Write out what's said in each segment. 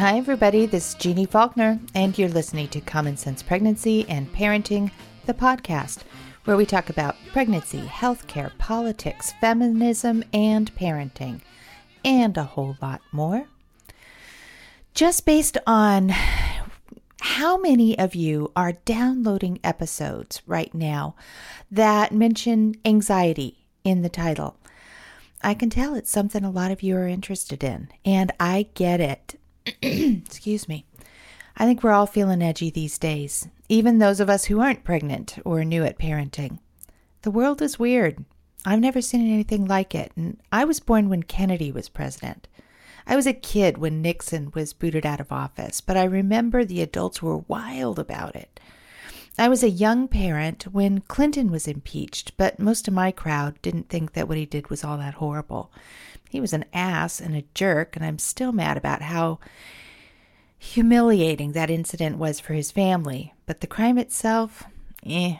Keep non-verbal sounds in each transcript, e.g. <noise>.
Hi, everybody. This is Jeannie Faulkner, and you're listening to Common Sense Pregnancy and Parenting, the podcast, where we talk about pregnancy, healthcare, politics, feminism, and parenting, and a whole lot more. Just based on how many of you are downloading episodes right now that mention anxiety in the title? I can tell it's something a lot of you are interested in, and I get it. <clears throat> Excuse me. I think we're all feeling edgy these days, even those of us who aren't pregnant or new at parenting. The world is weird. I've never seen anything like it, and I was born when Kennedy was president. I was a kid when Nixon was booted out of office, but I remember the adults were wild about it. I was a young parent when Clinton was impeached, but most of my crowd didn't think that what he did was all that horrible. He was an ass and a jerk, and I'm still mad about how humiliating that incident was for his family. But the crime itself, eh.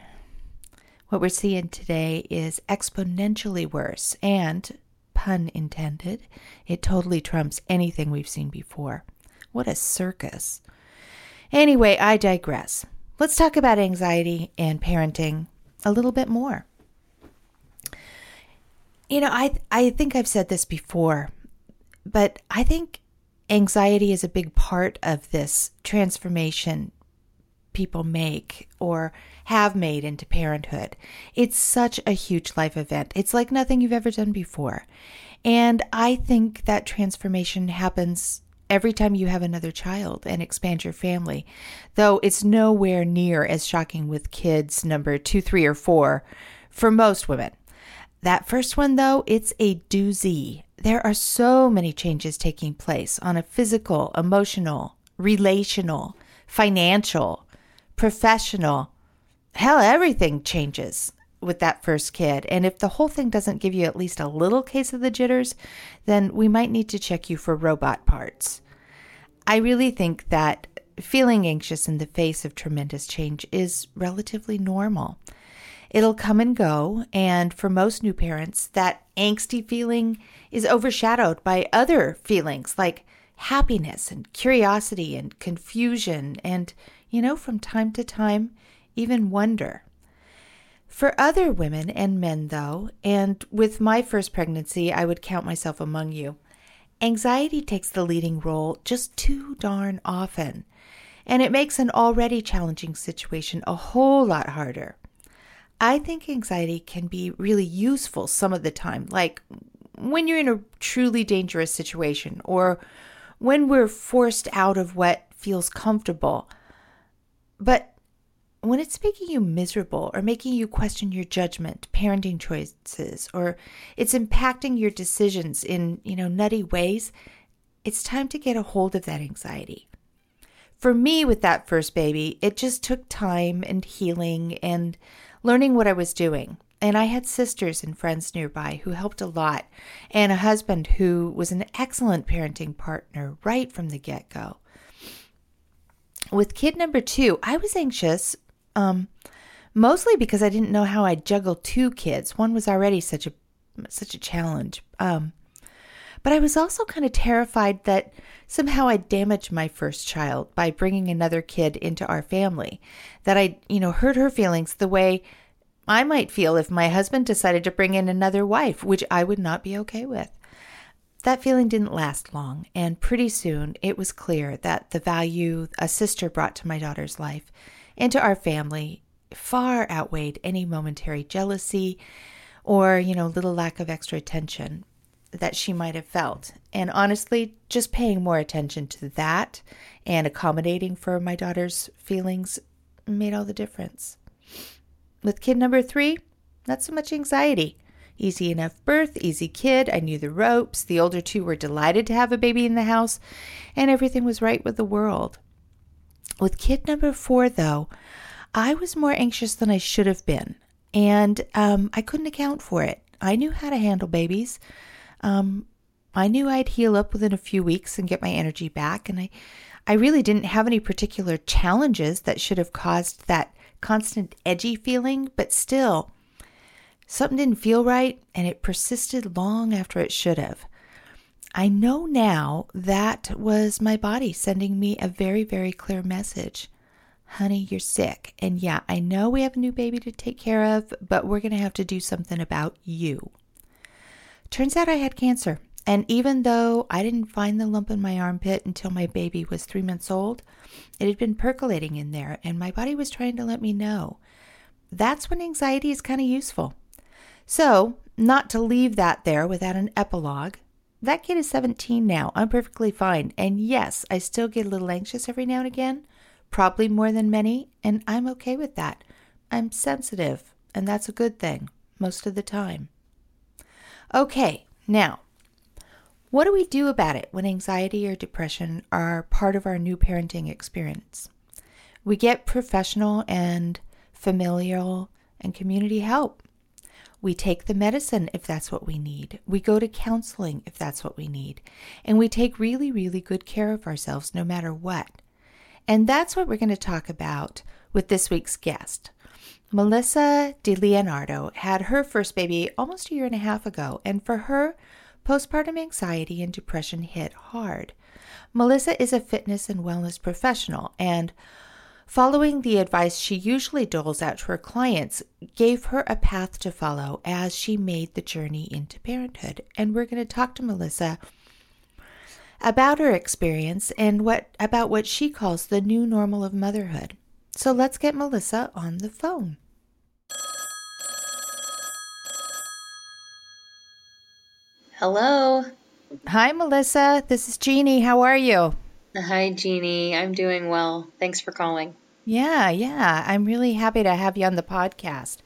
What we're seeing today is exponentially worse, and, pun intended, it totally trumps anything we've seen before. What a circus. Anyway, I digress. Let's talk about anxiety and parenting a little bit more. You know, I I think I've said this before, but I think anxiety is a big part of this transformation people make or have made into parenthood. It's such a huge life event. It's like nothing you've ever done before. And I think that transformation happens every time you have another child and expand your family, though it's nowhere near as shocking with kids number two, three, or four for most women. That first one, though, it's a doozy. There are so many changes taking place on a physical, emotional, relational, financial, professional. Hell, everything changes with that first kid. And if the whole thing doesn't give you at least a little case of the jitters, then we might need to check you for robot parts. I really think that feeling anxious in the face of tremendous change is relatively normal. It'll come and go, and for most new parents, that angsty feeling is overshadowed by other feelings like happiness and curiosity and confusion, and, you know, from time to time, even wonder. For other women and men, though, and with my first pregnancy, I would count myself among you, anxiety takes the leading role just too darn often, and it makes an already challenging situation a whole lot harder. I think anxiety can be really useful some of the time, like when you're in a truly dangerous situation or when we're forced out of what feels comfortable. But when it's making you miserable or making you question your judgment, parenting choices, or it's impacting your decisions in, you know, nutty ways, it's time to get a hold of that anxiety. For me, with that first baby, it just took time and healing and learning what I was doing. And I had sisters and friends nearby who helped a lot, and a husband who was an excellent parenting partner right from the get go. With kid number two, I was anxious um, mostly because I didn't know how I'd juggle two kids. One was already such a such a challenge. Um, but I was also kind of terrified that somehow I'd damage my first child by bringing another kid into our family. That I'd, you know, hurt her feelings the way I might feel if my husband decided to bring in another wife, which I would not be okay with. That feeling didn't last long, and pretty soon it was clear that the value a sister brought to my daughter's life and to our family far outweighed any momentary jealousy or, you know, little lack of extra attention that she might have felt. And honestly, just paying more attention to that and accommodating for my daughter's feelings made all the difference. With kid number three, not so much anxiety. Easy enough birth, easy kid. I knew the ropes. The older two were delighted to have a baby in the house, and everything was right with the world. With kid number four, though, I was more anxious than I should have been, and um, I couldn't account for it. I knew how to handle babies. Um, I knew I'd heal up within a few weeks and get my energy back, and I, I really didn't have any particular challenges that should have caused that constant edgy feeling, but still, something didn't feel right, and it persisted long after it should have. I know now that was my body sending me a very, very clear message. Honey, you're sick. And yeah, I know we have a new baby to take care of, but we're going to have to do something about you. Turns out I had cancer. And even though I didn't find the lump in my armpit until my baby was three months old, it had been percolating in there, and my body was trying to let me know. That's when anxiety is kind of useful. So, not to leave that there without an epilogue, that kid is 17 now. I'm perfectly fine. And yes, I still get a little anxious every now and again, probably more than many, and I'm okay with that. I'm sensitive, and that's a good thing most of the time. Okay, now, what do we do about it when anxiety or depression are part of our new parenting experience? We get professional and familial and community help. We take the medicine if that's what we need. We go to counseling if that's what we need. And we take really, really good care of ourselves no matter what. And that's what we're going to talk about with this week's guest. Melissa DeLeonardo had her first baby almost a year and a half ago, and for her, postpartum anxiety and depression hit hard. Melissa is a fitness and wellness professional, and Following the advice she usually doles out to her clients gave her a path to follow as she made the journey into parenthood. And we're going to talk to Melissa about her experience and what about what she calls the new normal of motherhood. So let's get Melissa on the phone. Hello. Hi, Melissa. This is Jeannie. How are you? Hi, Jeannie. I'm doing well. Thanks for calling. Yeah, yeah. I'm really happy to have you on the podcast.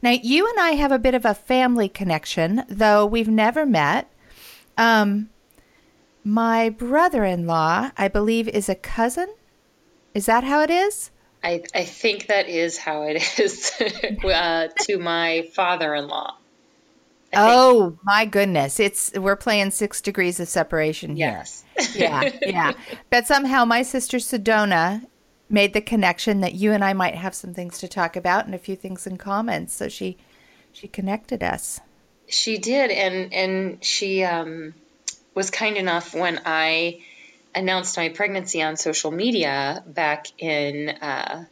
Now, you and I have a bit of a family connection, though we've never met. Um, my brother in law, I believe, is a cousin. Is that how it is? I, I think that is how it is <laughs> uh, to my father in law. Oh my goodness! It's we're playing six degrees of separation here. Yes. yeah, yeah. <laughs> But somehow my sister Sedona made the connection that you and I might have some things to talk about and a few things in common. So she she connected us. She did, and and she um, was kind enough when I announced my pregnancy on social media back in uh,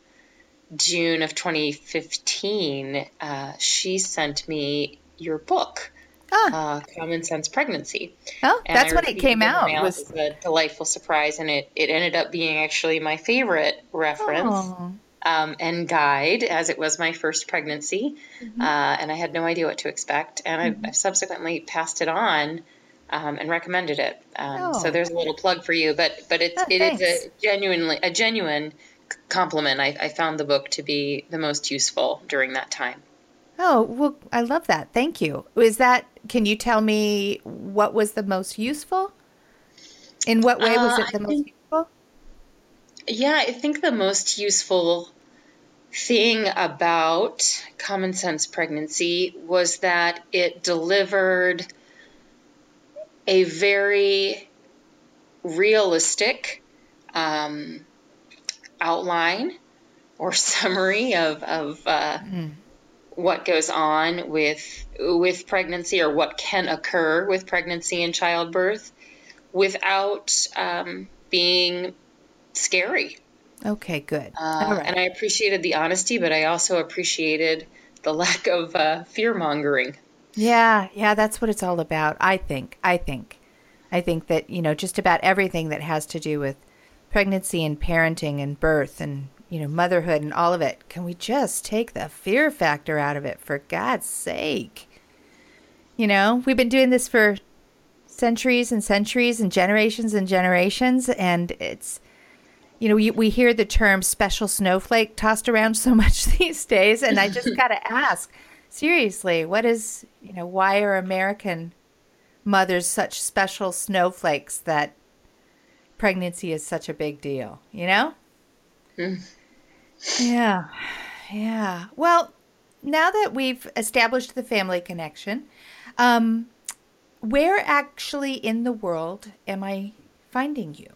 June of 2015. Uh, she sent me your book ah. uh, Common Sense Pregnancy. Oh, and that's when it came out. It was a delightful surprise, and it, it ended up being actually my favorite reference. Oh. Um, and guide as it was my first pregnancy, mm-hmm. uh, and I had no idea what to expect. And mm-hmm. I've, I've, subsequently passed it on um, and recommended it. Um, oh. So there's a little plug for you, but but it's oh, it is a genuinely a genuine compliment. I, I found the book to be the most useful during that time. Oh, well, I love that. Thank you. Is that, can you tell me what was the most useful? In what way was uh, it the most think, useful? Yeah, I think the most useful thing about Common Sense Pregnancy was that it delivered a very realistic um, outline or <laughs> summary of, of uh, mm what goes on with with pregnancy or what can occur with pregnancy and childbirth without um, being scary. Okay, good. Uh, And I appreciated the honesty, but I also appreciated the <laughs> lack of uh, fear mongering. Yeah, yeah, that's what it's all about. I think. I think. I think that you know just about everything that has to do with pregnancy and parenting and birth and you know, motherhood and all of it. Can we just take the fear factor out of it for God's sake? You know, we've been doing this for centuries and centuries and generations and generations, and it's, you know, we, we hear the term special snowflake tossed around so <laughs> much these days, and I just <laughs> got to ask seriously, what is, you know, why are American mothers such special snowflakes that pregnancy is such a big deal, you know? Mm. Yeah. Yeah. Well, now that we've established the family connection, um, where actually in the world am I finding you?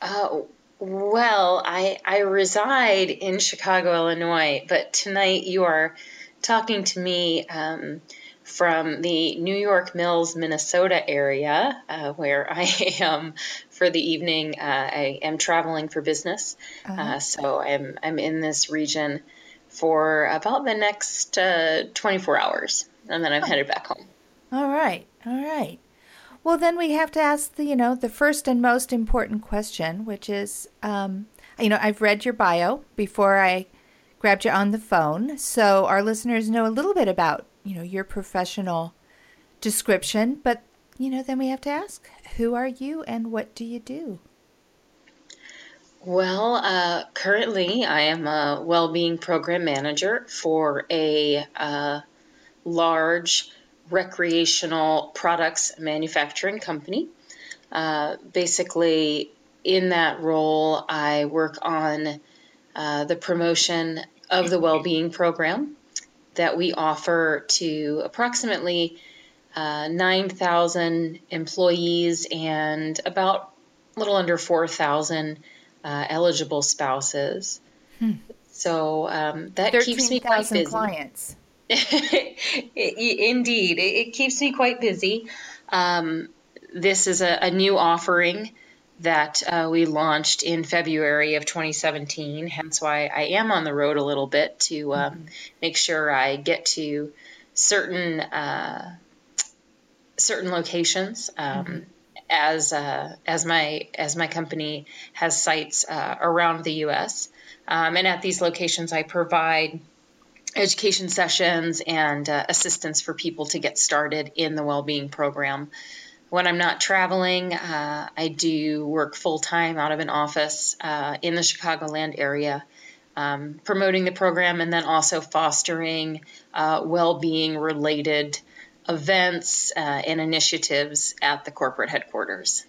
Oh, well, I I reside in Chicago, Illinois, but tonight you are talking to me um, from the New York Mills, Minnesota area, uh, where <laughs> I am for the evening. Uh, I am traveling for business, uh-huh. Uh, so I'm I'm in this region for about the next uh, 24 hours, and then I'm oh. headed back home. All right, all right. Well, then we have to ask the you know the first and most important question, which is, um, you know, I've read your bio before I grabbed you on the phone, so our listeners know a little bit about you know, your professional description, but you know, then we have to ask, who are you and what do you do? Well, uh, currently I am a well-being program manager for a uh, large recreational products manufacturing company. Uh, basically, in that role, I work on uh, the promotion of the well-being program that we offer to approximately uh, 9,000 employees and about a little under 4,000 uh, eligible spouses. Hmm. So um, that keeps me quite busy. clients. <laughs> Indeed, it, it, keeps me quite busy. Um, this is a, a, new offering that uh, we launched in February of 2017. Hence why I am on the road a little bit to um, mm-hmm. make sure I get to certain uh, certain locations. Um, mm-hmm. As uh, as my as my company has sites uh, around the U.S. Um, and at these locations, I provide education sessions and uh, assistance for people to get started in the well-being program. When I'm not traveling, uh, I do work full time out of an office uh, in the Chicagoland area, um, promoting the program and then also fostering uh, well being related events uh, and initiatives at the corporate headquarters.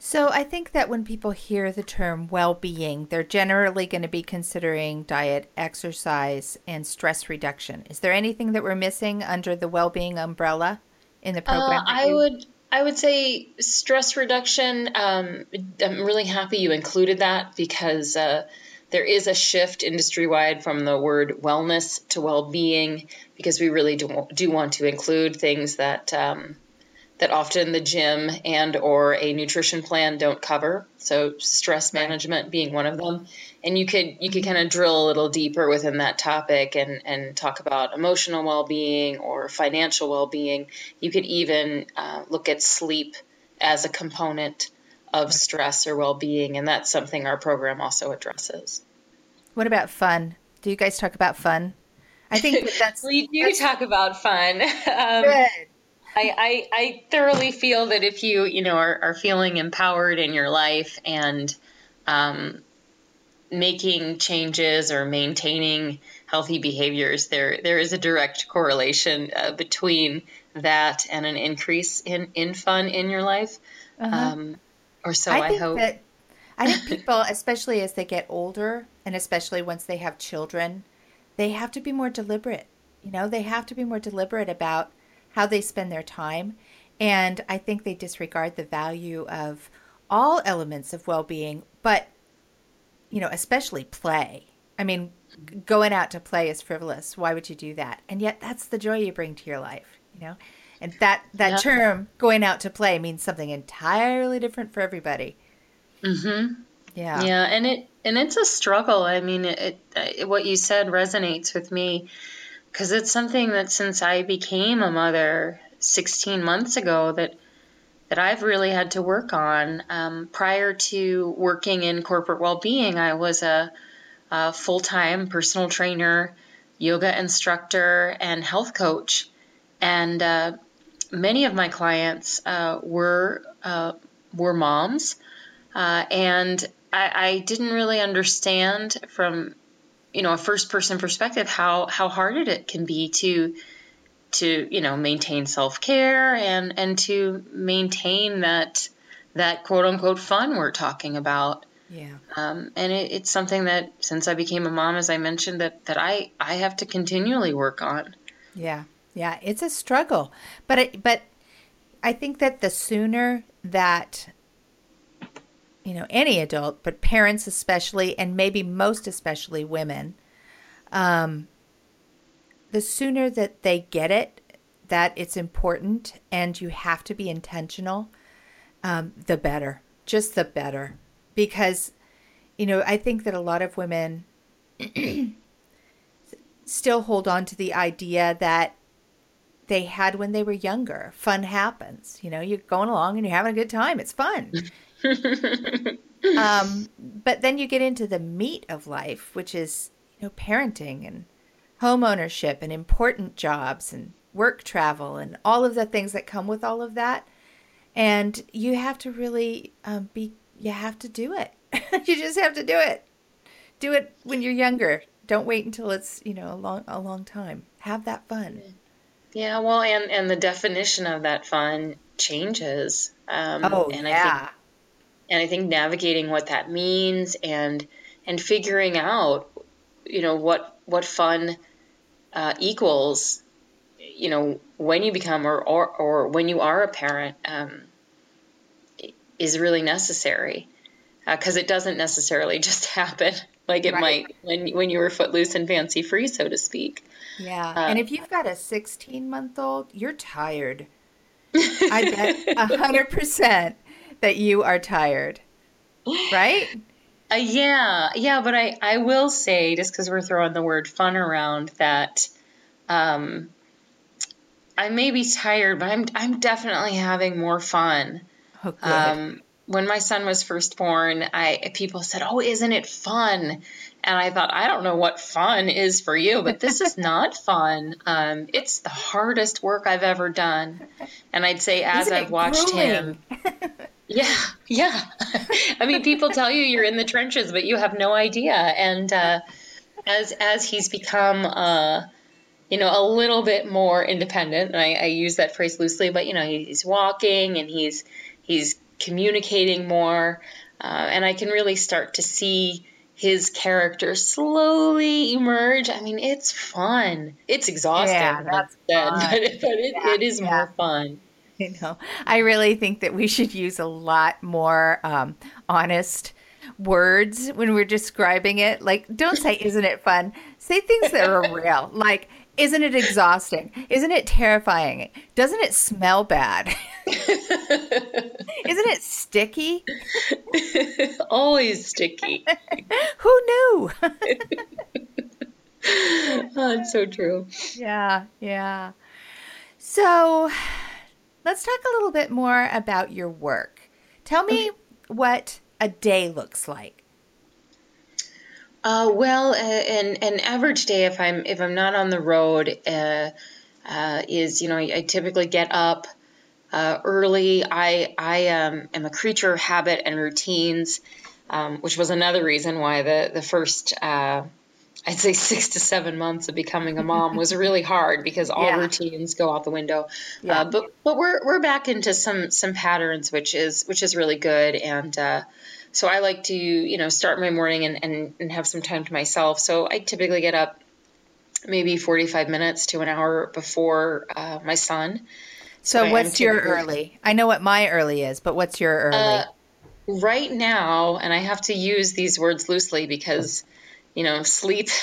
So I think that when people hear the term well being, they're generally going to be considering diet, exercise, and stress reduction. Is there anything that we're missing under the well being umbrella in the program? Uh, I would I would say stress reduction. Um, I'm really happy you included that because uh, there is a shift industry wide from the word wellness to well being because we really do, do want to include things that um, that often the gym and or a nutrition plan don't cover. So stress management being one of them. And you could you could kind of drill a little deeper within that topic and and talk about emotional well-being or financial well-being. You could even uh, look at sleep as a component of stress or well-being, and that's something our program also addresses. What about fun? Do you guys talk about fun? I think <laughs> that's we do that's, talk about fun. <laughs> Um, good I, I, I thoroughly feel that if you you know are, are feeling empowered in your life and um, making changes or maintaining healthy behaviors, there there is a direct correlation uh, between that and an increase in, in fun in your life. Uh-huh. Um, or so I, I hope. That, I think people, especially as they get older, and especially once they have children, they have to be more deliberate. You know, they have to be more deliberate about how they spend their time. And I think they disregard the value of all elements of well being, but, you know, especially play. I mean, going out to play is frivolous. Why would you do that? And yet that's the joy you bring to your life, you know? And that, that yeah. term, going out to play, means something entirely different for everybody. Mm-hmm. Yeah. Yeah. And it, and it's a struggle. I mean, it, it what you said resonates with me because it's something that since I became a mother 16 months ago that that I've really had to work on. Um, prior to working in corporate well-being, I was a, a full-time personal trainer, yoga instructor, and health coach, and uh, many of my clients uh, were uh, were moms, uh, and I, I, didn't really understand from you know a first person perspective how how hard it can be to to you know maintain self care and and to maintain that that quote unquote fun we're talking about. Yeah. Um, and it, it's something that since I became a mom, as I mentioned, that that I I have to continually work on. Yeah. Yeah. It's a struggle, but it, but I think that the sooner that you know, any adult, but parents especially, and maybe most especially women, um, the sooner that they get it, that it's important and you have to be intentional, um, the better. Just the better. Because, you know, I think that a lot of women <clears throat> still hold on to the idea that they had when they were younger. Fun happens. You know, you're going along and you're having a good time. It's fun. <laughs> <laughs> um, but then you get into the meat of life, which is, you know, parenting and home ownership and important jobs and work travel and all of the things that come with all of that. And you have to really um, be, you have to do it. <laughs> you just have to do it. Do it when you're younger. Don't wait until it's, you know, a long, a long time. Have that fun. Yeah, well, and, and the definition of that fun changes. Um, oh, and yeah. I think, and I think navigating what that means and and figuring out, you know, what what fun uh, equals, you know, when you become or or, or when you are a parent um, is really necessary because uh, it doesn't necessarily <laughs> just happen like it right. might when when you were footloose and fancy free, so to speak. Yeah, uh, and if you've got a 16 month old, you're tired. <laughs> I bet a hundred percent that you are tired, right? <laughs> Uh, yeah, yeah, but I, I will say, just because we're throwing the word fun around, that um, I may be tired, but I'm I'm definitely having more fun. Oh. Um, when my son was first born, I people said, "Oh, isn't it fun?" And I thought, I don't know what fun is for you, but this is <laughs> not fun. Um, it's the hardest work I've ever done. And I'd say, as I've watched him, <laughs> yeah, yeah. <laughs> I mean, people tell you you're in the trenches, but you have no idea. And uh, as as he's become, uh, you know, a little bit more independent, and I, I use that phrase loosely, but you know, he's walking and he's he's communicating more, uh, and I can really start to see his character slowly emerge. I mean, it's fun. It's exhausting, yeah, that's <laughs> fun. but, it, but it, yeah, it is yeah. more fun. <laughs> You know, I really think that we should use a lot more um, honest words when we're describing it. Like, don't say, isn't it fun? Say things that are real. <laughs> Like, isn't it exhausting? Isn't it terrifying? Doesn't it smell bad? <laughs> Isn't it sticky? Always sticky. Who knew? oh, it's so true. Yeah, yeah. So let's talk a little bit more about your work. Tell me what a day looks like. Uh, well, uh, an an average day, if I'm if I'm not on the road, uh, uh, is you know I, I typically get up uh, early. I I um, am a creature of habit and routines, um, which was another reason why the the first uh, I'd say six to seven months of becoming a mom was really hard because all Yeah. routines go out the window. Yeah. Uh, but but we're we're back into some some patterns, which is which is really good. And uh, so I like to you know start my morning and, and and have some time to myself. So I typically get up maybe 45 minutes to an hour before uh, my son. So, am what's your early? I know what my early is, but what's your early? Uh, right now, and I have to use these words loosely because, you know, sleep. <laughs>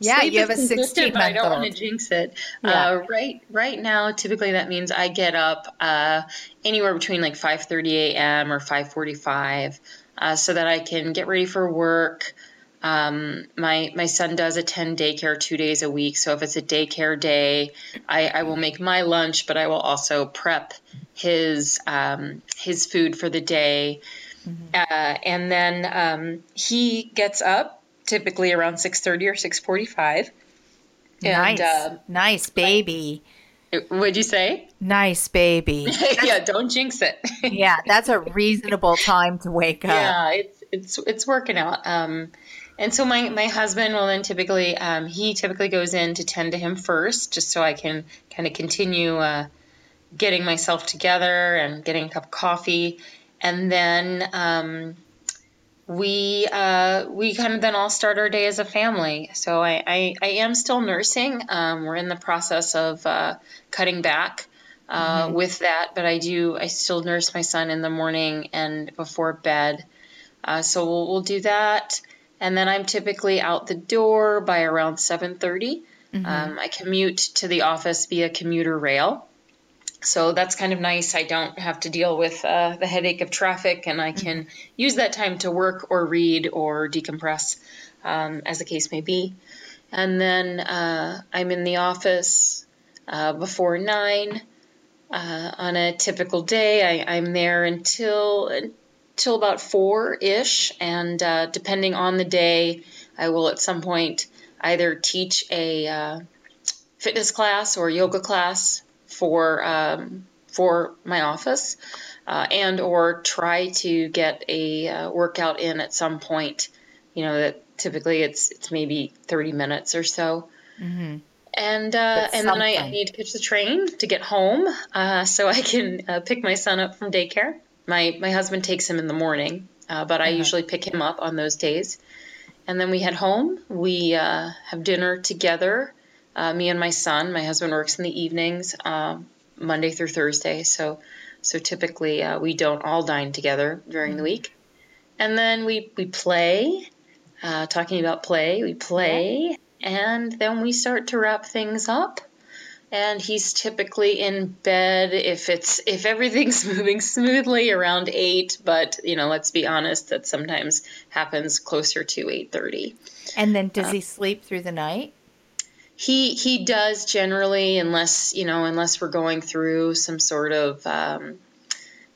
Yeah, sleep you have a consistent, but I don't want to jinx it. Yeah. Uh, right, right now, typically that means I get up uh, anywhere between like 5:30 a.m. or 5:45, uh, so that I can get ready for work. Um, my my son does attend daycare two days a week, so if it's a daycare day, I, I will make my lunch, but I will also prep his um, his food for the day, uh, and then um, he gets up typically around six thirty or six forty five. nice, uh, nice baby, what'd you say? nice baby. <laughs> yeah, don't jinx it. <laughs> yeah, that's a reasonable time to wake up. yeah, it's it's it's working out. Um, and so my my husband will then typically um, he typically goes in to tend to him first, just so I can kind of continue uh, getting myself together and getting a cup of coffee, and then um, we uh, we kind of then all start our day as a family. So I I, I am still nursing. Um, we're in the process of uh, cutting back. Uh, With that, but I do. I still nurse my son in the morning and before bed. Uh, so we'll, we'll do that, and then I'm typically out the door by around 7:30. Mm-hmm. Um, I commute to the office via commuter rail. So that's kind of nice. I don't have to deal with uh, the headache of traffic, and I can mm-hmm. use that time to work or read or decompress, um, as the case may be. And then uh, I'm in the office uh, before nine. Uh, on a typical day, I, am there until until about four ish, and uh, depending on the day, I will at some point either teach a uh, fitness class or yoga class for um, for my office, uh, and or try to get a uh, workout in at some point. You know that typically it's it's maybe 30 minutes or so. Mm-hmm. And uh, and then I need to catch the train to get home uh, so I can uh, pick my son up from daycare. My my husband takes him in the morning, uh, but I uh-huh. usually pick him up on those days. And then we head home. We uh, have dinner together. Uh, me and my son. My husband works in the evenings, um, Monday through Thursday. So so typically we don't all dine together during mm-hmm. the week. And then we we play uh, talking about play. We play, and then we start to wrap things up. And he's typically in bed if it's if everything's <laughs> moving smoothly around eight. But you know, let's be honest, that sometimes happens closer to eight thirty. And then, does uh, he sleep through the night? He he does generally, unless you know, unless we're going through some sort of um,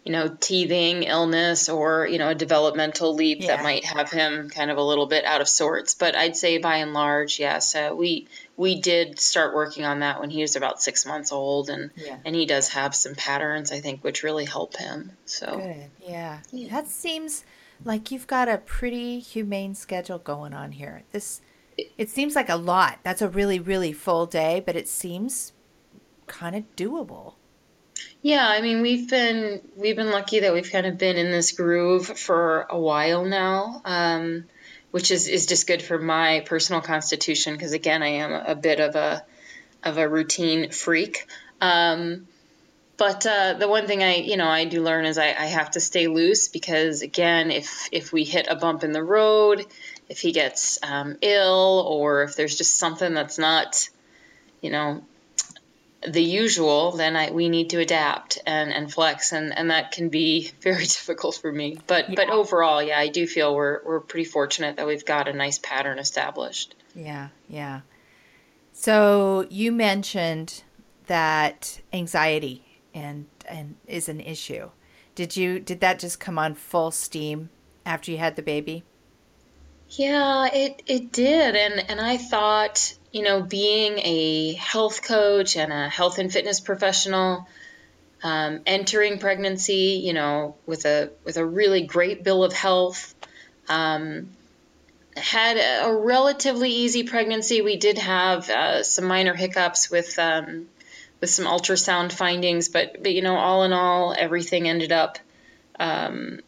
you know, teething illness or, you know, a developmental leap yeah. that might have him kind of a little bit out of sorts. But I'd say by and large, yes, uh, we we did start working on that when he was about six months old, and yeah. and he does have some patterns I think which really help him. So good, yeah. yeah. That seems like you've got a pretty humane schedule going on here. This it seems like a lot. That's a really really full day, but it seems kind of doable. Yeah, I mean we've been we've been lucky that we've kind of been in this groove for a while now, um, which is is just good for my personal constitution because again I am a bit of a of a routine freak. Um, but uh, the one thing I you know I do learn is I, I have to stay loose because again if if we hit a bump in the road, if he gets um, ill or if there's just something that's not you know the usual, then I, we need to adapt and, and flex, and, and that can be <laughs> very difficult for me. But yeah. but overall, yeah, I do feel we're we're pretty fortunate that we've got a nice pattern established. Yeah, yeah. So you mentioned that anxiety and and is an issue. Did you did that just come on full steam after you had the baby? Yeah, it it did, and and I thought you know, being a health coach and a health and fitness professional, um, entering pregnancy, you know, with a with a really great bill of health, um, had a relatively easy pregnancy. We did have uh, some minor hiccups with um, with some ultrasound findings, but but you know, all in all, everything ended up um,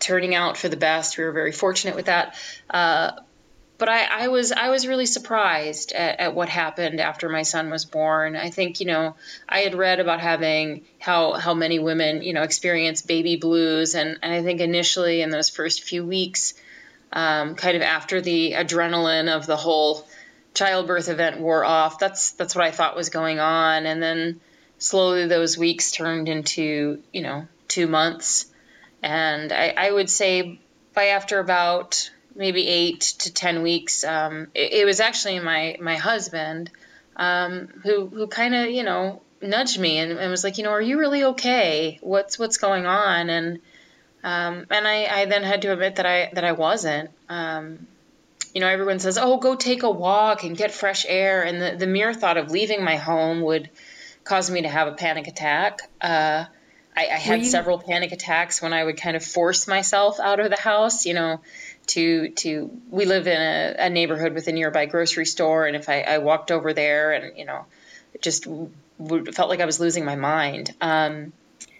turning out for the best. We were very fortunate with that. Uh, but I, I, was I was really surprised at, at, what happened after my son was born. I think you know I had read about having how how many women you know experience baby blues, and, and I think initially in those first few weeks, um, kind of after the adrenaline of the whole childbirth event wore off, that's that's what I thought was going on, and then slowly those weeks turned into you know two months, and I, I would say by after about maybe eight to ten weeks. Um, it, it, was actually my my husband um, who who kind of you know nudged me and, and, was like, you know, are you really okay? What's what's going on? And um, and I, I then had to admit that I that I wasn't. Um, you know, everyone says, oh, go take a walk and get fresh air, and the the mere thought of leaving my home would cause me to have a panic attack. Uh, I, I had you- several panic attacks when I would kind of force myself out of the house. You know, to to we live in a, a neighborhood with a nearby grocery store, and if I, I walked over there and you know, just w- felt like I was losing my mind. Um,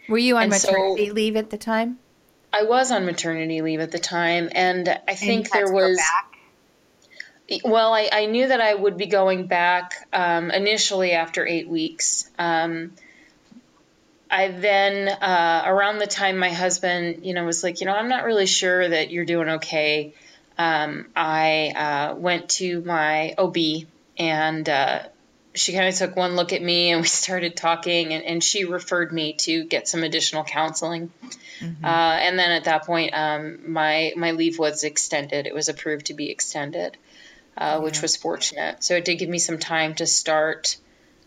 Were you on maternity so leave at the time? I was on maternity leave at the time, and I think there was. Well, I, I, knew that I would be going back um, initially after eight weeks. Um, I then, uh, around the time my husband, you know, was like, you know, I'm not really sure that you're doing okay. Um, I uh, went to my OB and uh, she kind of took one look at me and we <laughs> started talking and, and she referred me to get some additional counseling mm-hmm. uh, and then at that point um, my my leave was extended it was approved to be extended uh, yeah. which was fortunate so it did give me some time to start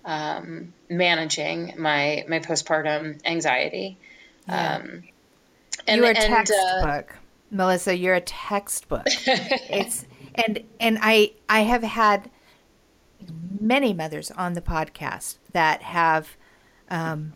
um, managing my my postpartum anxiety yeah. um, and, you're a and, uh, textbook uh, melissa you're a textbook <laughs> it's and and i i have had many mothers on the podcast that have um,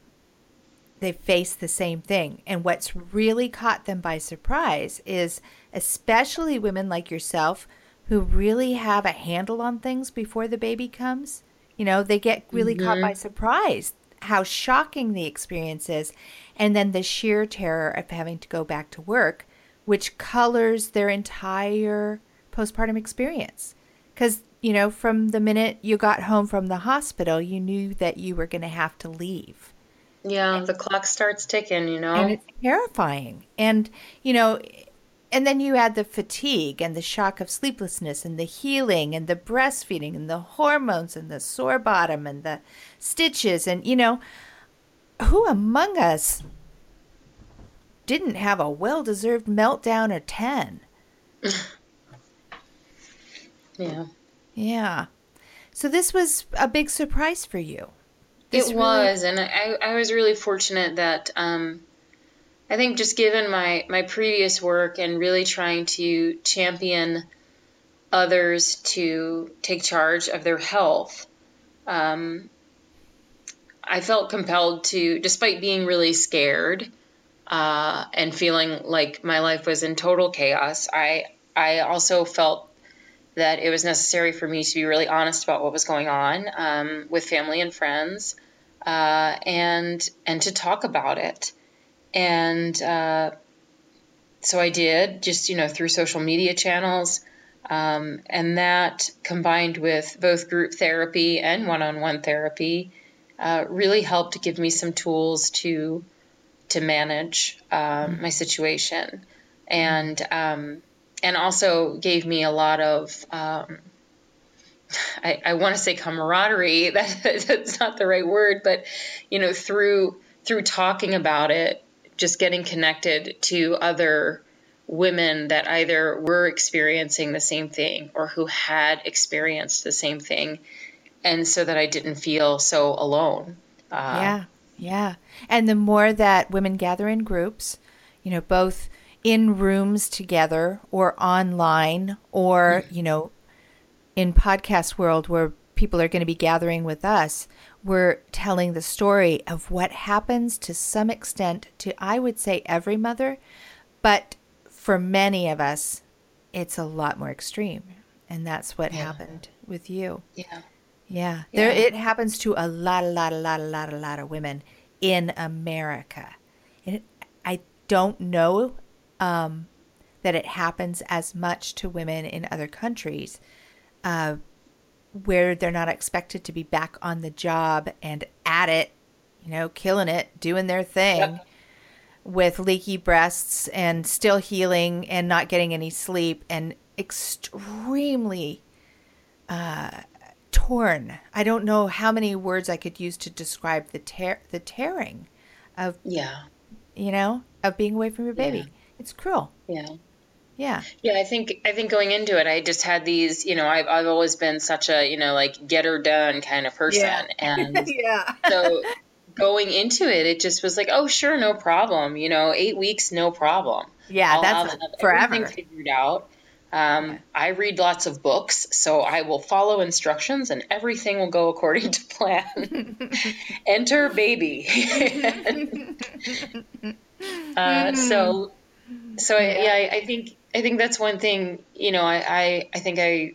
they face the same thing. And what's really caught them by surprise is especially women like yourself who really have a handle on things before the baby comes. You know, they get really mm-hmm. caught by surprise how shocking the experience is. And then the sheer terror of having to go back to work, which colors their entire postpartum experience. Because you know, from the minute you got home from the hospital, you knew that you were going to have to leave. Yeah, the clock starts ticking, you know. And it's terrifying. And, you know, and then you add the fatigue and the shock of sleeplessness and the healing and the breastfeeding and the hormones and the sore bottom and the stitches. And, you know, who among us didn't have a well deserved meltdown or 10? <sighs> yeah. Yeah. So this was a big surprise for you. This it really... was, and I, I was really fortunate that um, I think just given my my previous work and really trying to champion others to take charge of their health, um, I felt compelled to, despite being really scared uh, and feeling like my life was in total chaos, I I also felt that it was necessary for me to be really honest about what was going on um, with family and friends, uh, and and to talk about it. And uh, so I did, just you know, through social media channels, um, and that combined with both group therapy and one-on-one therapy, uh, really helped give me some tools to to manage um, my situation. And um, and also gave me a lot of um, I, I want to say camaraderie. That, <laughs> that's not the right word, but you know, through through talking about it, just getting connected to other women that either were experiencing the same thing or who had experienced the same thing, and so that I didn't feel so alone. Uh, yeah, yeah. And the more that women gather in groups, you know, both in rooms together or online or, you know, in podcast world where people are going to be gathering with us, we're telling the story of what happens to some extent to I would say every mother, but for many of us it's a lot more extreme. And that's what yeah. happened with you. Yeah. Yeah. There it happens to a lot, a lot, a lot, a lot, a lot of women in America. And I don't know um, that it happens as much to women in other countries uh, where they're not expected to be back on the job and at it, you know, killing it, doing their thing. Yep. With leaky breasts and still healing and not getting any sleep and extremely uh, torn. I don't know how many words I could use to describe the tear, the tearing of yeah, you know, of being away from your baby. Yeah. It's cruel. Yeah. Yeah. Yeah, I think I think going into it, I just had these, you know, I've I've always been such a, you know, like get her done kind of person. Yeah. <laughs> And <laughs> yeah. so going into it, it just was like, oh sure, no problem. You know, eight weeks, no problem. Yeah, I'll that's have forever. Everything figured out. Um. I read lots of books, so I will follow instructions and everything will go according to plan. <laughs> Enter baby. uh, so so yeah, yeah I, I, think I think that's one thing. You know, I, I I think I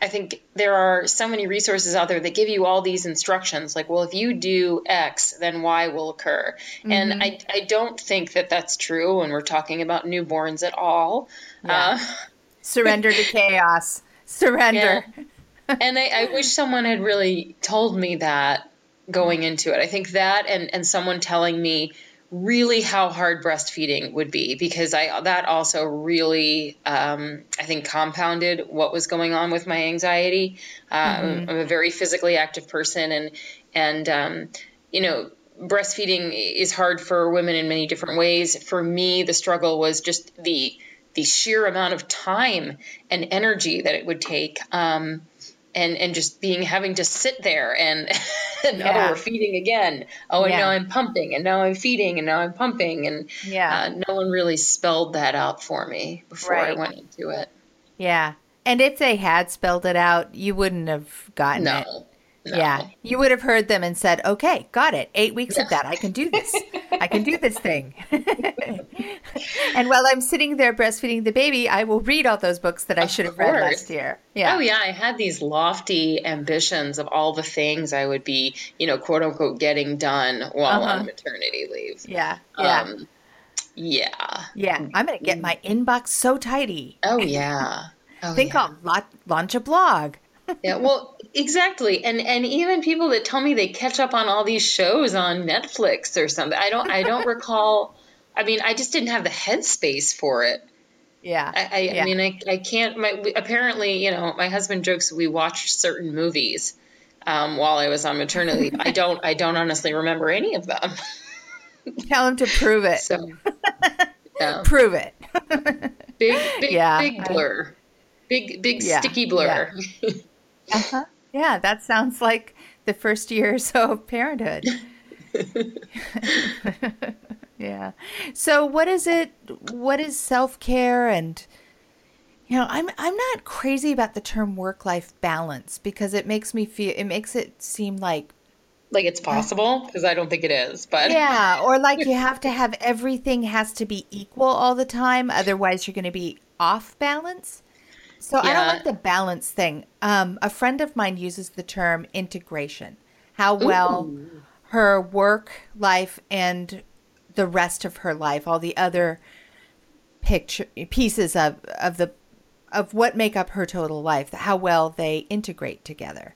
I think there are so many resources out there that give you all these instructions. Like, well, if you do X, then Y will occur. Mm-hmm. And I I don't think that that's true when we're talking about newborns at all. Yeah. Uh, Surrender to chaos. Surrender. Yeah. and I, I wish someone had really told me that going into it. I think that and and someone telling me really how hard breastfeeding would be because I that also really um, I think compounded what was going on with my anxiety. Um, mm-hmm. I'm a very physically active person, and and um, you know breastfeeding is hard for women in many different ways. For me, the struggle was just the the sheer amount of time and energy that it would take. Um, and and just being having to sit there and, <laughs> and yeah. oh we're feeding again oh and yeah. now i'm pumping and now i'm feeding and now i'm pumping and yeah uh, no one really spelled that out for me before right. i went into it yeah and if they had spelled it out you wouldn't have gotten no. it no. Yeah. You would have heard them and said, okay, got it. Eight weeks yeah. of that. I can do this. I can do this thing. <laughs> and while I'm sitting there breastfeeding the baby, I will read all those books that I should have read last year. Yeah. Oh, yeah. I had these lofty ambitions of all the things I would be, you know, quote unquote, getting done while uh-huh. on maternity leave. Yeah. Yeah. Um, yeah. Yeah. I'm going to get my inbox so tidy. Oh, yeah. Oh, Think yeah. I'll launch a blog yeah, well, exactly. And and even people that tell me they catch up on all these shows on Netflix or something. I don't I don't recall I mean, I just didn't have the headspace for it. Yeah. I, I, yeah. I mean, I, I can't. My, apparently, you know, my husband jokes we watched certain movies um, while I was on maternity. I <laughs> don't. I don't honestly remember any of them. Tell him to prove it. So, <laughs> yeah. prove it. big, big, <laughs> yeah. big blur. Big, big sticky blur. Yeah. Uh-huh. Yeah, that sounds like the first year or so of parenthood. <laughs> <laughs> yeah. So what is it what is self-care and you know, I'm I'm not crazy about the term work-life balance because it makes me feel it makes it seem like like it's possible because I don't think it is, but yeah, or like you have to <laughs> have everything has to be equal all the time, otherwise you're going to be off balance. So yeah. I don't like the balance thing. Um, a friend of mine uses the term integration. How well Ooh. her work life and the rest of her life, all the other picture pieces of of the of what make up her total life, how well they integrate together.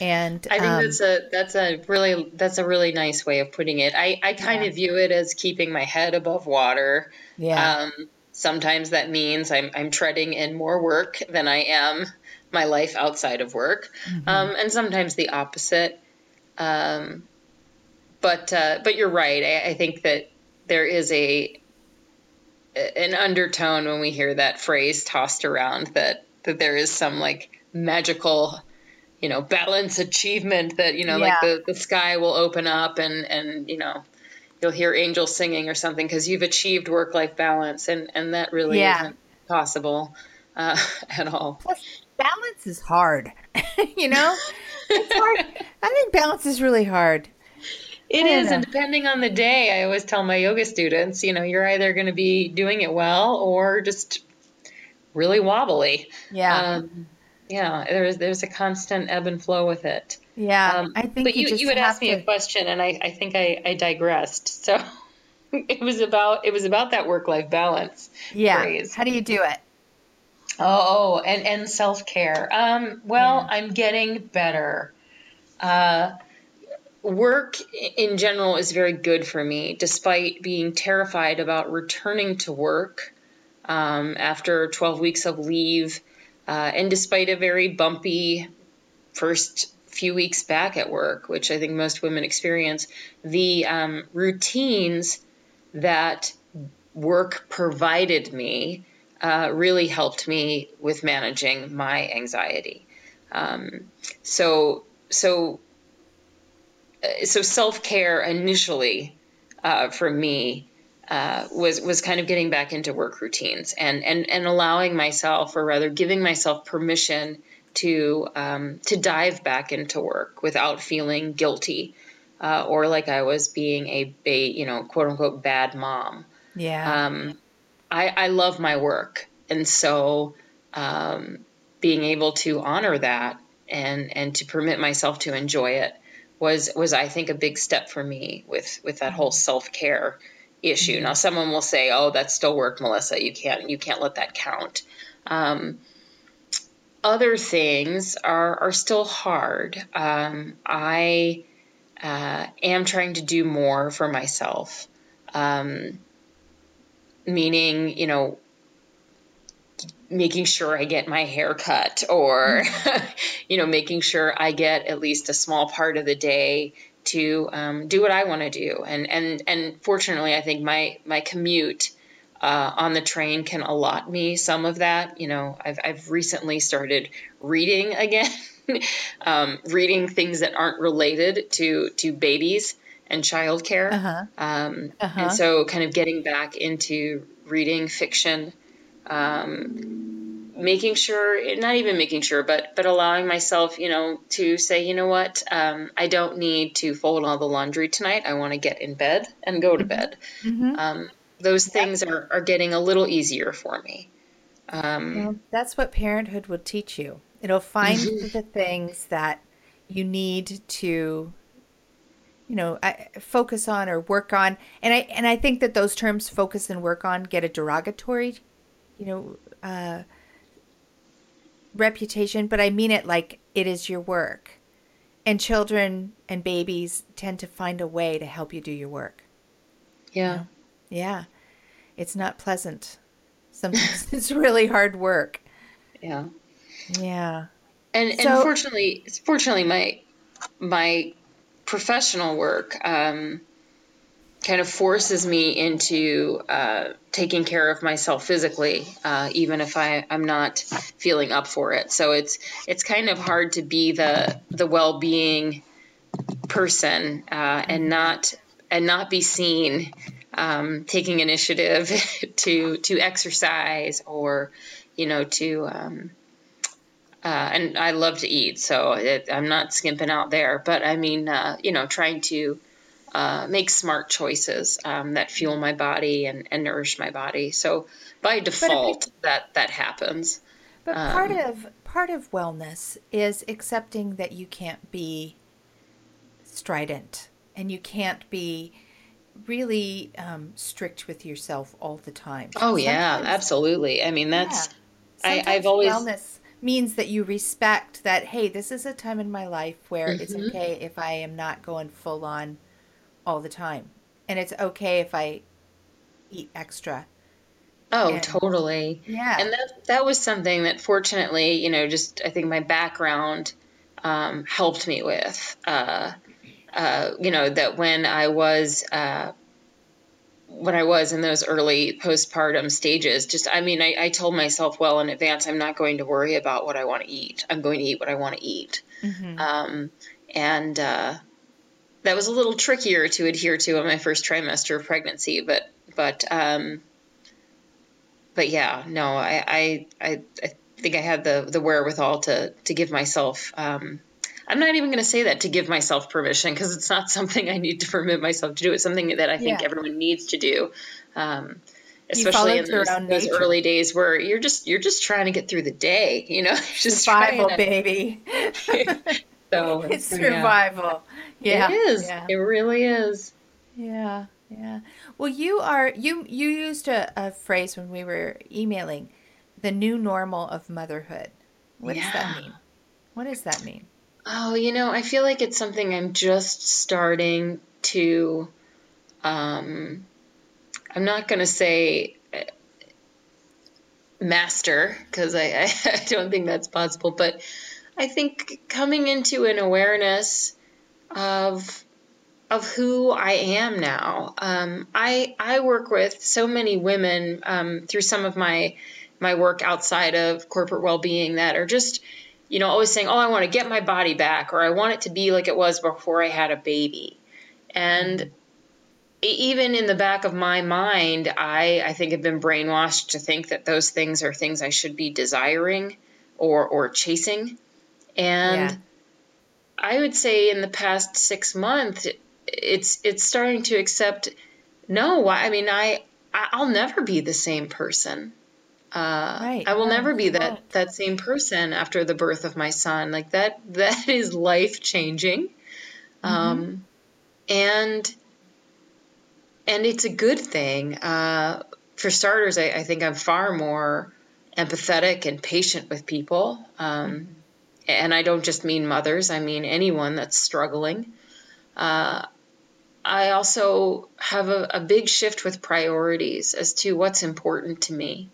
And I think um, that's a that's a really that's a really nice way of putting it. I I kind yeah. of view it as keeping my head above water. Yeah. Um, Sometimes that means I'm, I'm treading in more work than I am my life outside of work, mm-hmm. um, and sometimes the opposite. Um, but uh, but you're right. I, I, think that there is a an undertone when we hear that phrase tossed around that that there is some like magical you know balance achievement that you know yeah. like the, the sky will open up and and you know you'll hear angels singing or something because you've achieved work life balance, and and that really yeah. isn't possible uh, <laughs> at all. Plus, balance is hard. <laughs> you know, it's hard. I think balance is really hard. It is, know. and depending on the day, I always tell my yoga students, you know, you're either going to be doing it well or just really wobbly. Yeah. Um, yeah, there's there's a constant ebb and flow with it. Yeah, um, I think. But you, you, you had asked to... me a question, and I, I think I, I digressed. So <laughs> it was about it was about that work life balance. Yeah. Phrase. How do you do it? Oh, and and self care. Um, well, yeah. I'm getting better. Uh, work in general is very good for me, despite being terrified about returning to work um, after 12 weeks of leave, uh, and despite a very bumpy first few weeks back at work, which I think most women experience, the um, routines that work provided me uh, really helped me with managing my anxiety. Um, so, so, so self care initially uh, for me uh, was was kind of getting back into work routines and and and allowing myself, or rather, giving myself permission to um, to dive back into work without feeling guilty uh, or like I was being a, a you know quote unquote bad mom. Yeah. Um, I I love my work, and so um, being able to honor that and and to permit myself to enjoy it was was I think a big step for me with with that whole self care issue. Mm-hmm. Now someone will say, "Oh, that's still work, Melissa. You can't you can't let that count." Um, other things are, are still hard. Um, I uh, am trying to do more for myself. um, meaning, you know, making sure I get my hair cut or, <laughs> you know, making sure I get at least a small part of the day to um, do what I want to do. And, and, and fortunately, I think my, my commute uh, on the train can allot me some of that. You know, I've, I've recently started reading again, <laughs> um, reading things that aren't related to, to babies and childcare. Uh-huh. Um, uh-huh. And so kind of getting back into reading fiction um, making sure not even making sure but but allowing myself you know to say you know what um, i don't need to fold all the laundry tonight i want to get in bed and go to mm-hmm. bed mm-hmm. Those things are, are getting a little easier for me um, well, that's what parenthood will teach you it'll find mm-hmm. the things that you need to you know focus on or work on and i and i think that those terms focus and work on get a derogatory you know, uh, reputation, but I mean it like it is your work. And children and babies tend to find a way to help you do your work. Yeah. You know? Yeah. It's not pleasant. Sometimes <laughs> it's really hard work. Yeah. Yeah. And so, and fortunately, fortunately, my my professional work um, kind of forces me into uh, taking care of myself physically, uh, even if I, I'm not feeling up for it. So it's it's kind of hard to be the the well being person uh, and not and not be seen um, taking initiative <laughs> to to exercise or you know to um, uh, and I love to eat, so it, I'm not skimping out there. But I mean, uh, you know, trying to uh, make smart choices um, that fuel my body and, and nourish my body. So by default, that that happens. But um, part of part of wellness is accepting that you can't be strident and you can't be really um, strict with yourself all the time. Oh Sometimes, yeah, absolutely. I mean that's yeah. I, have always wellness means that you respect that. Hey, this is a time in my life where mm-hmm. it's okay if I am not going full on all the time. And it's okay if I eat extra. Oh, and, totally. Yeah. And that that was something that fortunately, you know, just I think my background um, helped me with. Uh, uh, you know, that when I was uh, when I was in those early postpartum stages, just I mean, I, I, told myself well in advance, I'm not going to worry about what I want to eat. I'm going to eat what I want to eat. Mm-hmm. Um, and uh, that was a little trickier to adhere to in my first trimester of pregnancy, but but um, but yeah, no, I I I, I think I had the the wherewithal to to give myself. Um, I'm not even going to say that to give myself permission because it's not <laughs> something I need to permit myself to do. It's something that I think yeah. everyone needs to do. Um, especially in those, those early days where you're just you're just trying to get through the day, you know, <laughs> just survival, to, baby. <laughs> so it's survival. Yeah, it is. Yeah. It really is. Yeah, yeah. Well, you are you you used a, a phrase when we were emailing, the new normal of motherhood. What yeah. does that mean? What does that mean? Oh, you know, I feel like it's something I'm just starting to. Um, I'm not going to say uh, master because I, <laughs> I, don't think that's possible, but I think coming into an awareness of of who I am now. Um, I I work with so many women um, through some of my my work outside of corporate well-being that are just you know always saying, "Oh, I want to get my body back," or "I want it to be like it was before I had a baby," and even in the back of my mind, I I think have been brainwashed to think that those things are things I should be desiring or or chasing, and. Yeah I would say in the past six months, it's it's starting to accept. No, I mean I I'll never be the same person. Uh, right. I will yeah, never be that right. that same person after the birth of my son. Like that <laughs> that is life changing, mm-hmm. um, and and it's a good thing. Uh, for starters, I, I, think I'm far more empathetic and patient with people. Um, mm-hmm and I don't just mean mothers, I mean anyone that's struggling. Uh, I also have a, a, big shift with priorities as to what's important to me.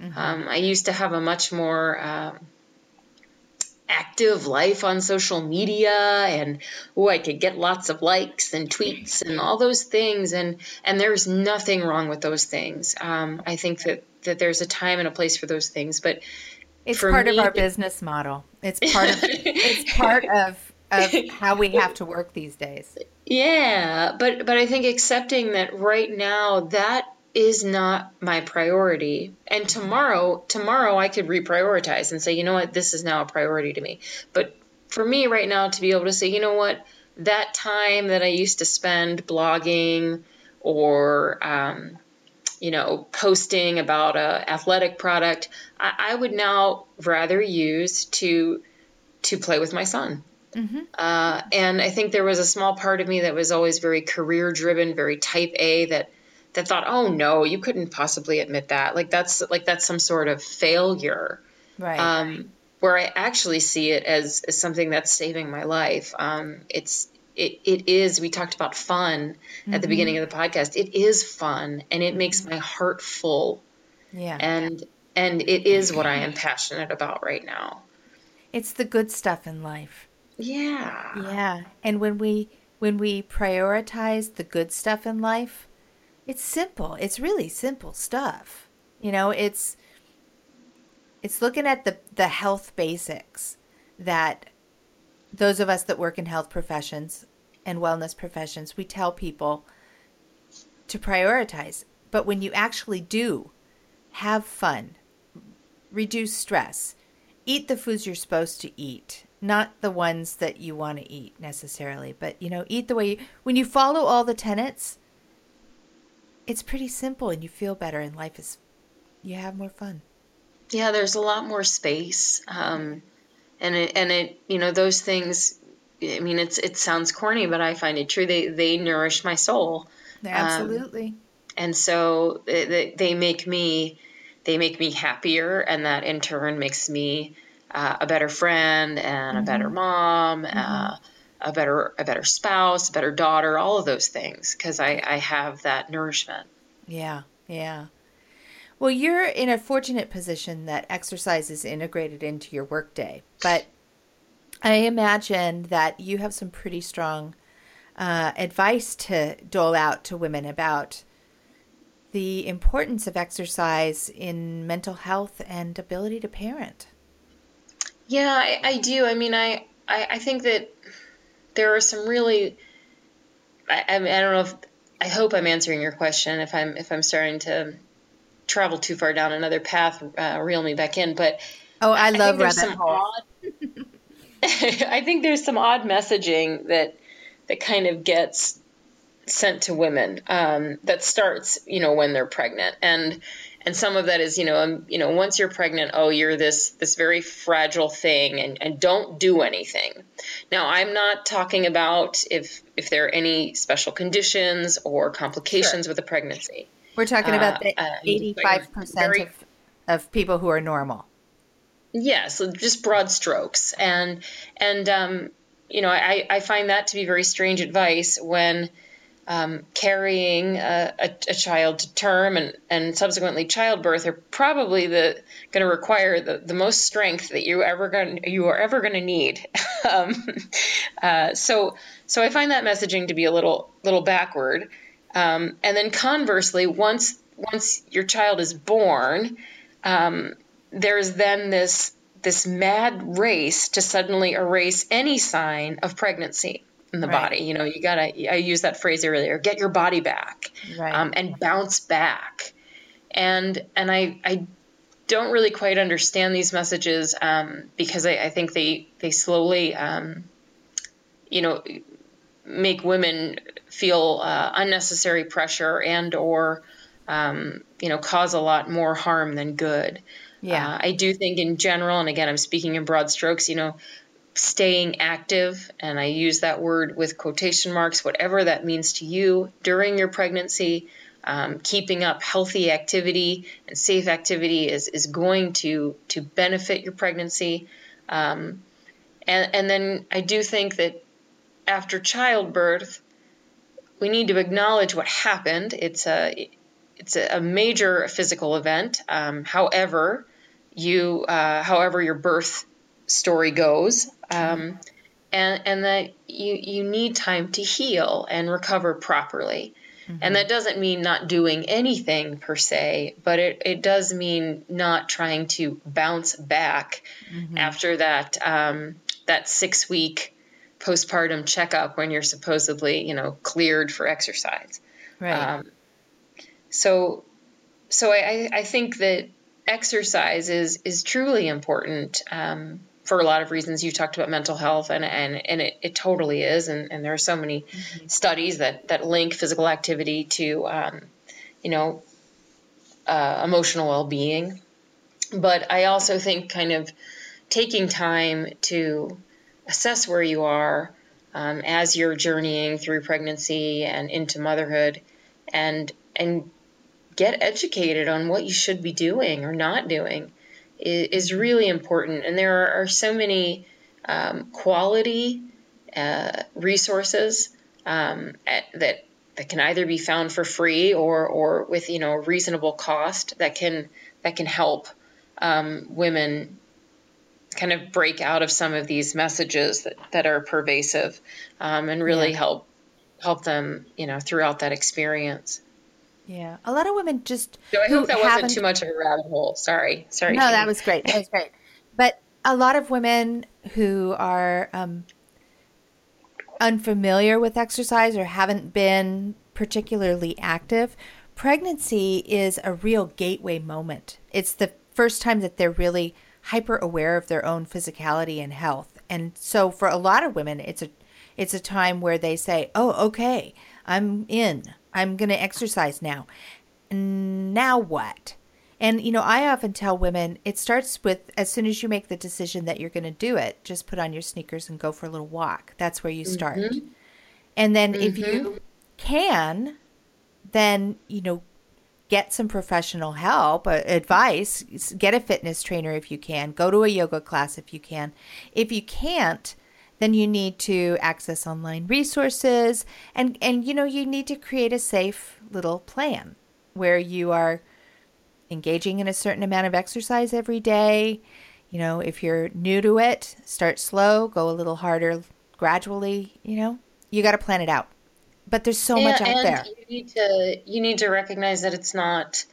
Mm-hmm. Um, I used to have a much more um, active life on social media, and oh, I could get lots of likes and tweets and all those things, and and there's nothing wrong with those things. Um, I think that that there's a time and a place for those things, but it's part me, of our business model. It's <laughs> part of it's part of of how we have to work these days. Yeah, but but I think accepting that right now that is not my priority and tomorrow tomorrow I could reprioritize and say, "You know what? This is now a priority to me." But for me right now to be able to say, "You know what? That time that I used to spend blogging or um, you know, posting about a athletic product, I, I, would now rather use to to play with my son Mm-hmm. Uh, and I think there was a small part of me that was always very career driven, very type A that that thought, oh no, you couldn't possibly admit that. Like that's like that's some sort of failure. Right. Um, where I actually see it as, as something that's saving my life. Um, it's it, it is we talked about fun mm-hmm. at the mm-hmm. beginning of the podcast it is fun and it makes my heart full yeah and and it is what i am passionate about right now it's the good stuff in life yeah. Yeah. And when we when we prioritize the good stuff in life, it's simple. It's really simple stuff. You know, it's it's looking at the the health basics that those of us that work in health professions and wellness professions, we tell people to prioritize. But when you actually do have fun, reduce stress, eat the foods you're supposed to eat, not the ones that you want to eat necessarily, but you know, eat the way you, when you follow all the tenets, it's pretty simple and you feel better and life is you have more fun. Yeah, there's a lot more space. Um, and it, and it, you know, those things, I mean, it's, it sounds corny, but I find it true. They, they nourish my soul. Absolutely. Um, and so they, they make me, they make me happier. And that in turn makes me, uh, a better friend and mm-hmm. a better mm-hmm. mom, mm-hmm. uh, a better a better spouse, a better daughter, all of those things because I, I have that nourishment. Yeah, yeah. Well, you're in a fortunate position that exercise is integrated into your workday, but I imagine that you have some pretty strong uh, advice to dole out to women about the importance of exercise in mental health and ability to parent. Yeah, I, I do. I mean, I, I, I think that there are some really. I, I, mean, I don't know if I hope I'm answering your question. If I'm if I'm starting to travel too far down another path, uh, reel me back in. But oh, I, I love rabbit odd, <laughs> I think there's some odd messaging that that kind of gets sent to women um, that starts, you know, when they're pregnant, and and some of that is you know um, you know once you're pregnant oh you're this this very fragile thing and, and don't do anything. Now i'm not talking about if if there are any special conditions or complications sure. with a pregnancy. We're talking about the uh, 85% very, of, of people who are normal. Yes just broad strokes. And and um, you know I, I find that to be very strange advice when um, carrying a, a, a, child to term and, and subsequently childbirth are probably going to require the, the most strength that you ever going you are ever going to need. <laughs> um, uh, so so I find that messaging to be a little little backward. Um, and then conversely, once once your child is born, um, there's then this this mad race to suddenly erase any sign of pregnancy in the right. body. You know, you gotta. I used that phrase earlier. Get your body back, right. um, and bounce back. And and I I don't really quite understand these messages um, because I, I, think they they slowly um, you know make women feel uh, unnecessary pressure and or um, you know cause a lot more harm than good. Yeah, uh, I do think in general, and again, I'm speaking in broad strokes. You know, staying active, and I use that word with quotation marks, whatever that means to you during your pregnancy. Um, keeping up healthy activity and safe activity is, is going to to benefit your pregnancy. Um, and, and then I do think that after childbirth, we need to acknowledge what happened. It's a it's a major physical event. Um, however, you uh, however your birth story goes, um, and and that you you need time to heal and recover properly. Mm-hmm. And that doesn't mean not doing anything per se, but it, it does mean not trying to bounce back mm-hmm. after that um, that six week postpartum checkup when you're supposedly you know cleared for exercise. Right. Um, so so I, I think that exercise is is truly important um, for a lot of reasons. You talked about mental health, and and, and it, it totally is. And, and there are so many mm-hmm. studies that that link physical activity to, um, you know, uh, emotional well being. But I also think kind of taking time to assess where you are um, as you're journeying through pregnancy and into motherhood, and and get educated on what you should be doing or not doing is, really important. And there are, are so many um, quality uh, resources um, at, that that can either be found for free or or with you know reasonable cost that can that can help um, women kind of break out of some of these messages that, that are pervasive um, and really yeah. help help them you know throughout that experience. Yeah, a lot of women just. So I hope that wasn't too much of a rabbit hole. Sorry, sorry. No, that was great. That was <laughs> great. But a lot of women who are um, unfamiliar with exercise or haven't been particularly active, pregnancy is a real gateway moment. It's the first time that they're really hyper aware of their own physicality and health. And so for a lot of women, it's a it's a time where they say, "Oh, okay, I'm in. I'm going to exercise now. Now what? And, you know, I often tell women it starts with as soon as you make the decision that you're going to do it, just put on your sneakers and go for a little walk. That's where you start. Mm-hmm. And then mm-hmm. if you mm-hmm. can, then, you know, get some professional help, uh, advice, get a fitness trainer if you can, go to a yoga class if you can. If you can't, then you need to access online resources. And and you know you need to create a safe little plan where you are engaging in a certain amount of exercise every day. You know if you're new to it start slow go a little harder gradually you know. You got to plan it out. But there's so yeah, much out there. you need to you need to recognize that it's not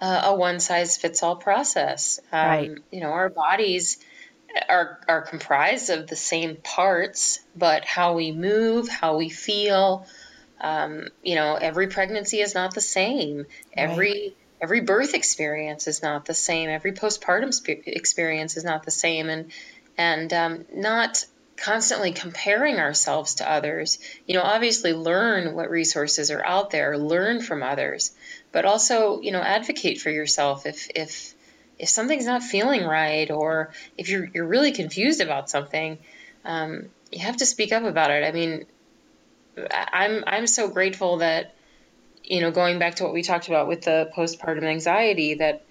uh, a one size fits all process. Um, right you know our bodies are are comprised of the same parts, but how we move, how we feel, um, you know, every pregnancy is not the same. Every right. every birth experience is not the same. Every postpartum spe- experience is not the same, and and um, not constantly comparing ourselves to others. You know, obviously learn what resources are out there, learn from others, but also you know advocate for yourself if if if something's not feeling right or if you're, you're really confused about something, um, you have to speak up about it. I mean, I'm, I'm so grateful that, you know, going back to what we talked about with the postpartum anxiety, that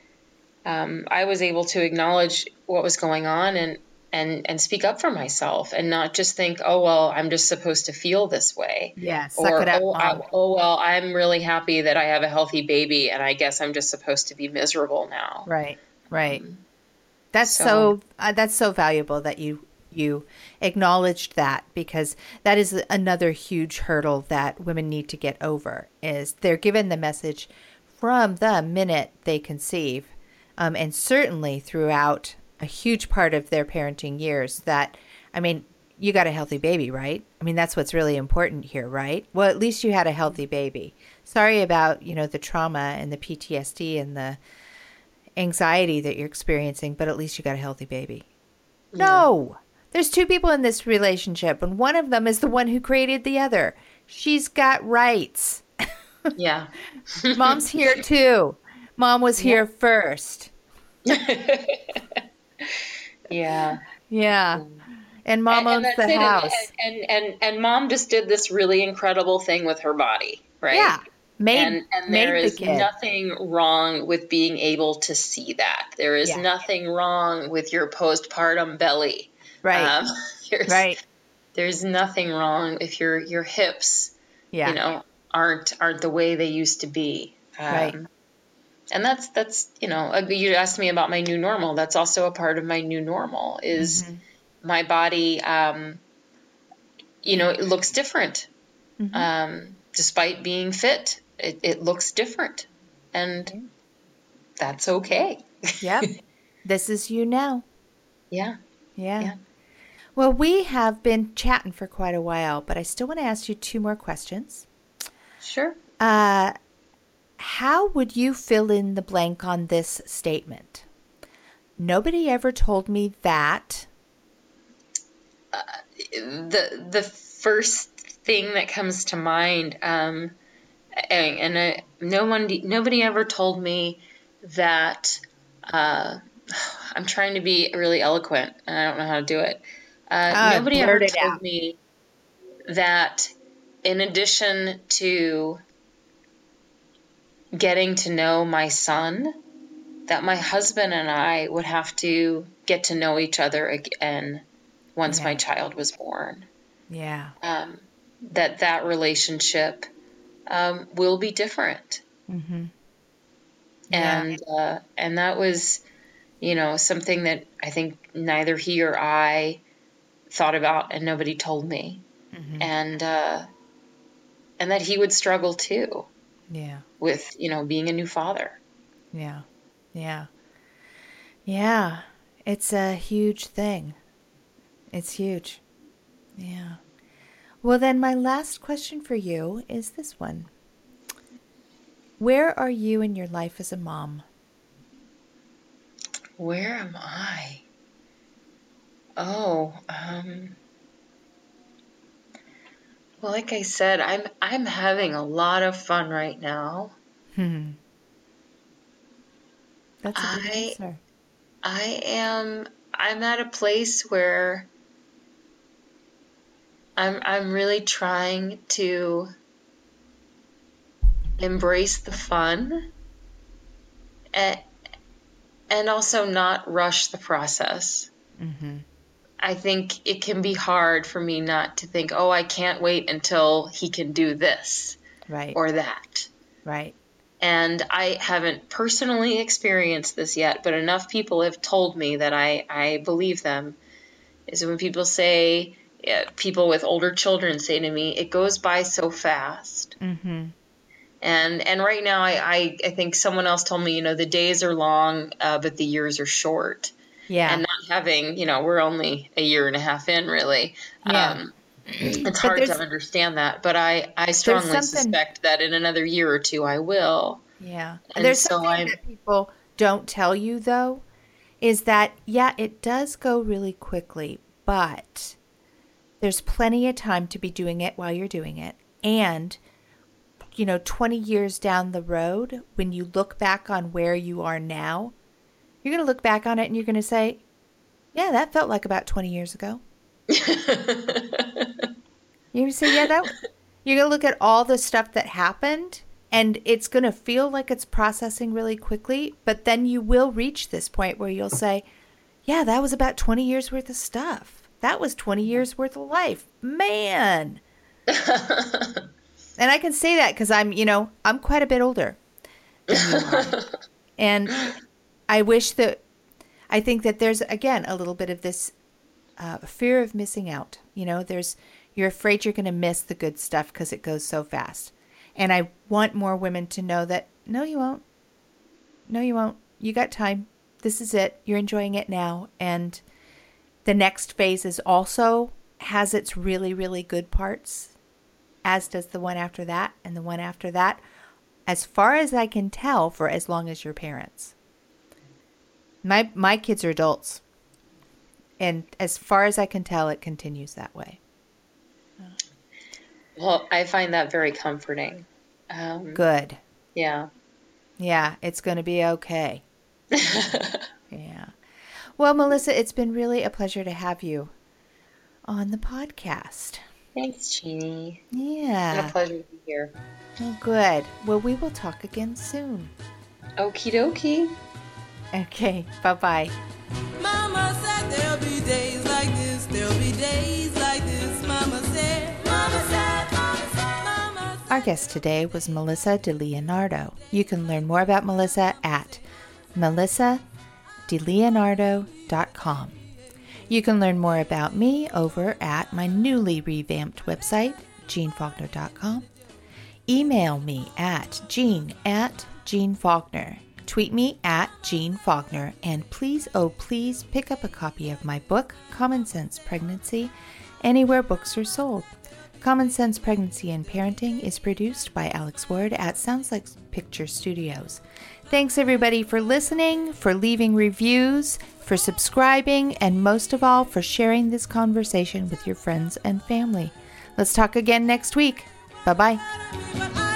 um, I was able to acknowledge what was going on and, and, and speak up for myself and not just think, oh, well, I'm just supposed to feel this way. Yeah, or, oh, I, oh, well, I'm really happy that I have a healthy baby and I guess I'm just supposed to be miserable now. Right. Right. Um, that's so, so uh, that's so valuable that you you acknowledged that because that is another huge hurdle that women need to get over is they're given the message from the minute they conceive um, and certainly throughout a huge part of their parenting years that i mean you got a healthy baby right? I mean that's what's really important here right? Well at least you had a healthy baby. Sorry about you know the trauma and the ptsd and the anxiety that you're experiencing, but at least you got a healthy baby. Yeah. No, there's two people in this relationship, and one of them is the one who created the other. She's got rights. Yeah. <laughs> Mom's here too. Mom was here yeah. first. <laughs> yeah. Yeah. Mm. And mom and, owns and the house. And, and, and and mom just did this really incredible thing with her body, right? Yeah. Made, and, and made there is the nothing wrong with being able to see that. There is yeah. nothing wrong with your postpartum belly. Right. Um, <laughs> there's, right. There's nothing wrong if your your hips yeah. you know, aren't aren't the way they used to be. Um, Right. And that's that's you know, uh, you asked me about my new normal. That's also a part of my new normal is Mm-hmm. my body. Um, you know, it looks different. Mm-hmm. Um, despite being fit, it, it looks different, and that's okay. Yep. <laughs> this is you now. yeah. Yeah. Yeah. Well, we have been chatting for quite a while, but I still want to ask you two more questions. Sure. Uh, how would you fill in the blank on this statement? Nobody ever told me that. the the first thing that comes to mind um and, and uh, no one nobody ever told me that uh <sighs> I'm trying to be really eloquent and I don't know how to do it. Uh, Ah, nobody ever told out. me that in addition to getting to know my son, that my husband and I would have to get to know each other again once my child was born. Yeah. Um, that that relationship um, will be different, Mm-hmm. Yeah. and uh, and that was, you know, something that I think neither he or I thought about, and nobody told me, Mm-hmm. and uh, and that he would struggle too Yeah. with you know being a new father. Yeah. Yeah. Yeah. It's a huge thing. It's huge. Yeah. Well, then, my last question for you is this one Where are you in your life as a mom? Where am I? Oh, um, well, like I said, I'm I'm having a lot of fun right now. Hmm. That's a good I- answer. I am I'm at a place where I'm I'm really trying to embrace the fun and, and also not rush the process. Mm-hmm. I think it can be hard for me not to think, "Oh, I can't wait until he can do this Right. or that." right. and I haven't personally experienced this yet, but enough people have told me that I, I believe them. Is when people say, people with older children say to me, it goes by so fast. Mm-hmm. And and right now, I, I, I think someone else told me, you know, the days are long, uh, but the years are short. Yeah. And not having, you know, we're only a year and a half in, really. Yeah. Um, it's But hard to understand that, but I, I strongly suspect that in another year or two I will. Yeah. And There's so something I'm- that people don't tell you though, is that yeah, it does go really quickly, but there's plenty of time to be doing it while you're doing it. And you know, 20 years down the road, when you look back on where you are now, you're going to look back on it and you're going to say, yeah, that felt like about 20 years ago. You're going to say, yeah, that. You're going to look at all the stuff that happened and it's going to feel like it's processing really quickly, but then you will reach this point where you'll say, yeah, that was about 20 years worth of stuff. That was 20 years worth of life. Man. <laughs> and I can say that because I'm, you know, I'm quite a bit older than you are. <laughs> and I wish that, I think that there's, again, a little bit of this uh, fear of missing out. You know, there's, you're afraid you're going to miss the good stuff because it goes so fast. And I want more women to know that no, you won't. No, you won't. You got time. This is it. You're enjoying it now. And the next phase is also has its really, really good parts, as does the one after that and the one after that, as far as I can tell, for as long as your parents. My my kids are adults. And as far as I can tell, it continues that way. Well, I find that very comforting. Um, Good. yeah. Yeah, it's going to be okay. <laughs> yeah. Well, Melissa, it's been really a pleasure to have you on the podcast. Thanks, Jeanne. It's been a Yeah. pleasure to be here. Oh, good. Well, we will talk again soon. Okie dokie. Okay. Bye bye. Mama said there'll be days like this, there'll be days like this. Mama said, Mama said, Mama said, Mama guest today was Melissa DeLeonardo. You can learn more about Melissa at melissadeleonardo.com. You can learn more about me over at my newly revamped website, jeannefaulkner.com. Email me at jean at Jeanne Faulkner. Tweet me at Jeanne Faulkner. And please, oh please, pick up a copy of my book, Common Sense Pregnancy, anywhere books are sold. Common Sense Pregnancy and Parenting is produced by Alex Ward at Sounds Like Picture Studios. Thanks everybody for listening, for leaving reviews, for subscribing, and most of all, for sharing this conversation with your friends and family. Let's talk again next week. Bye bye.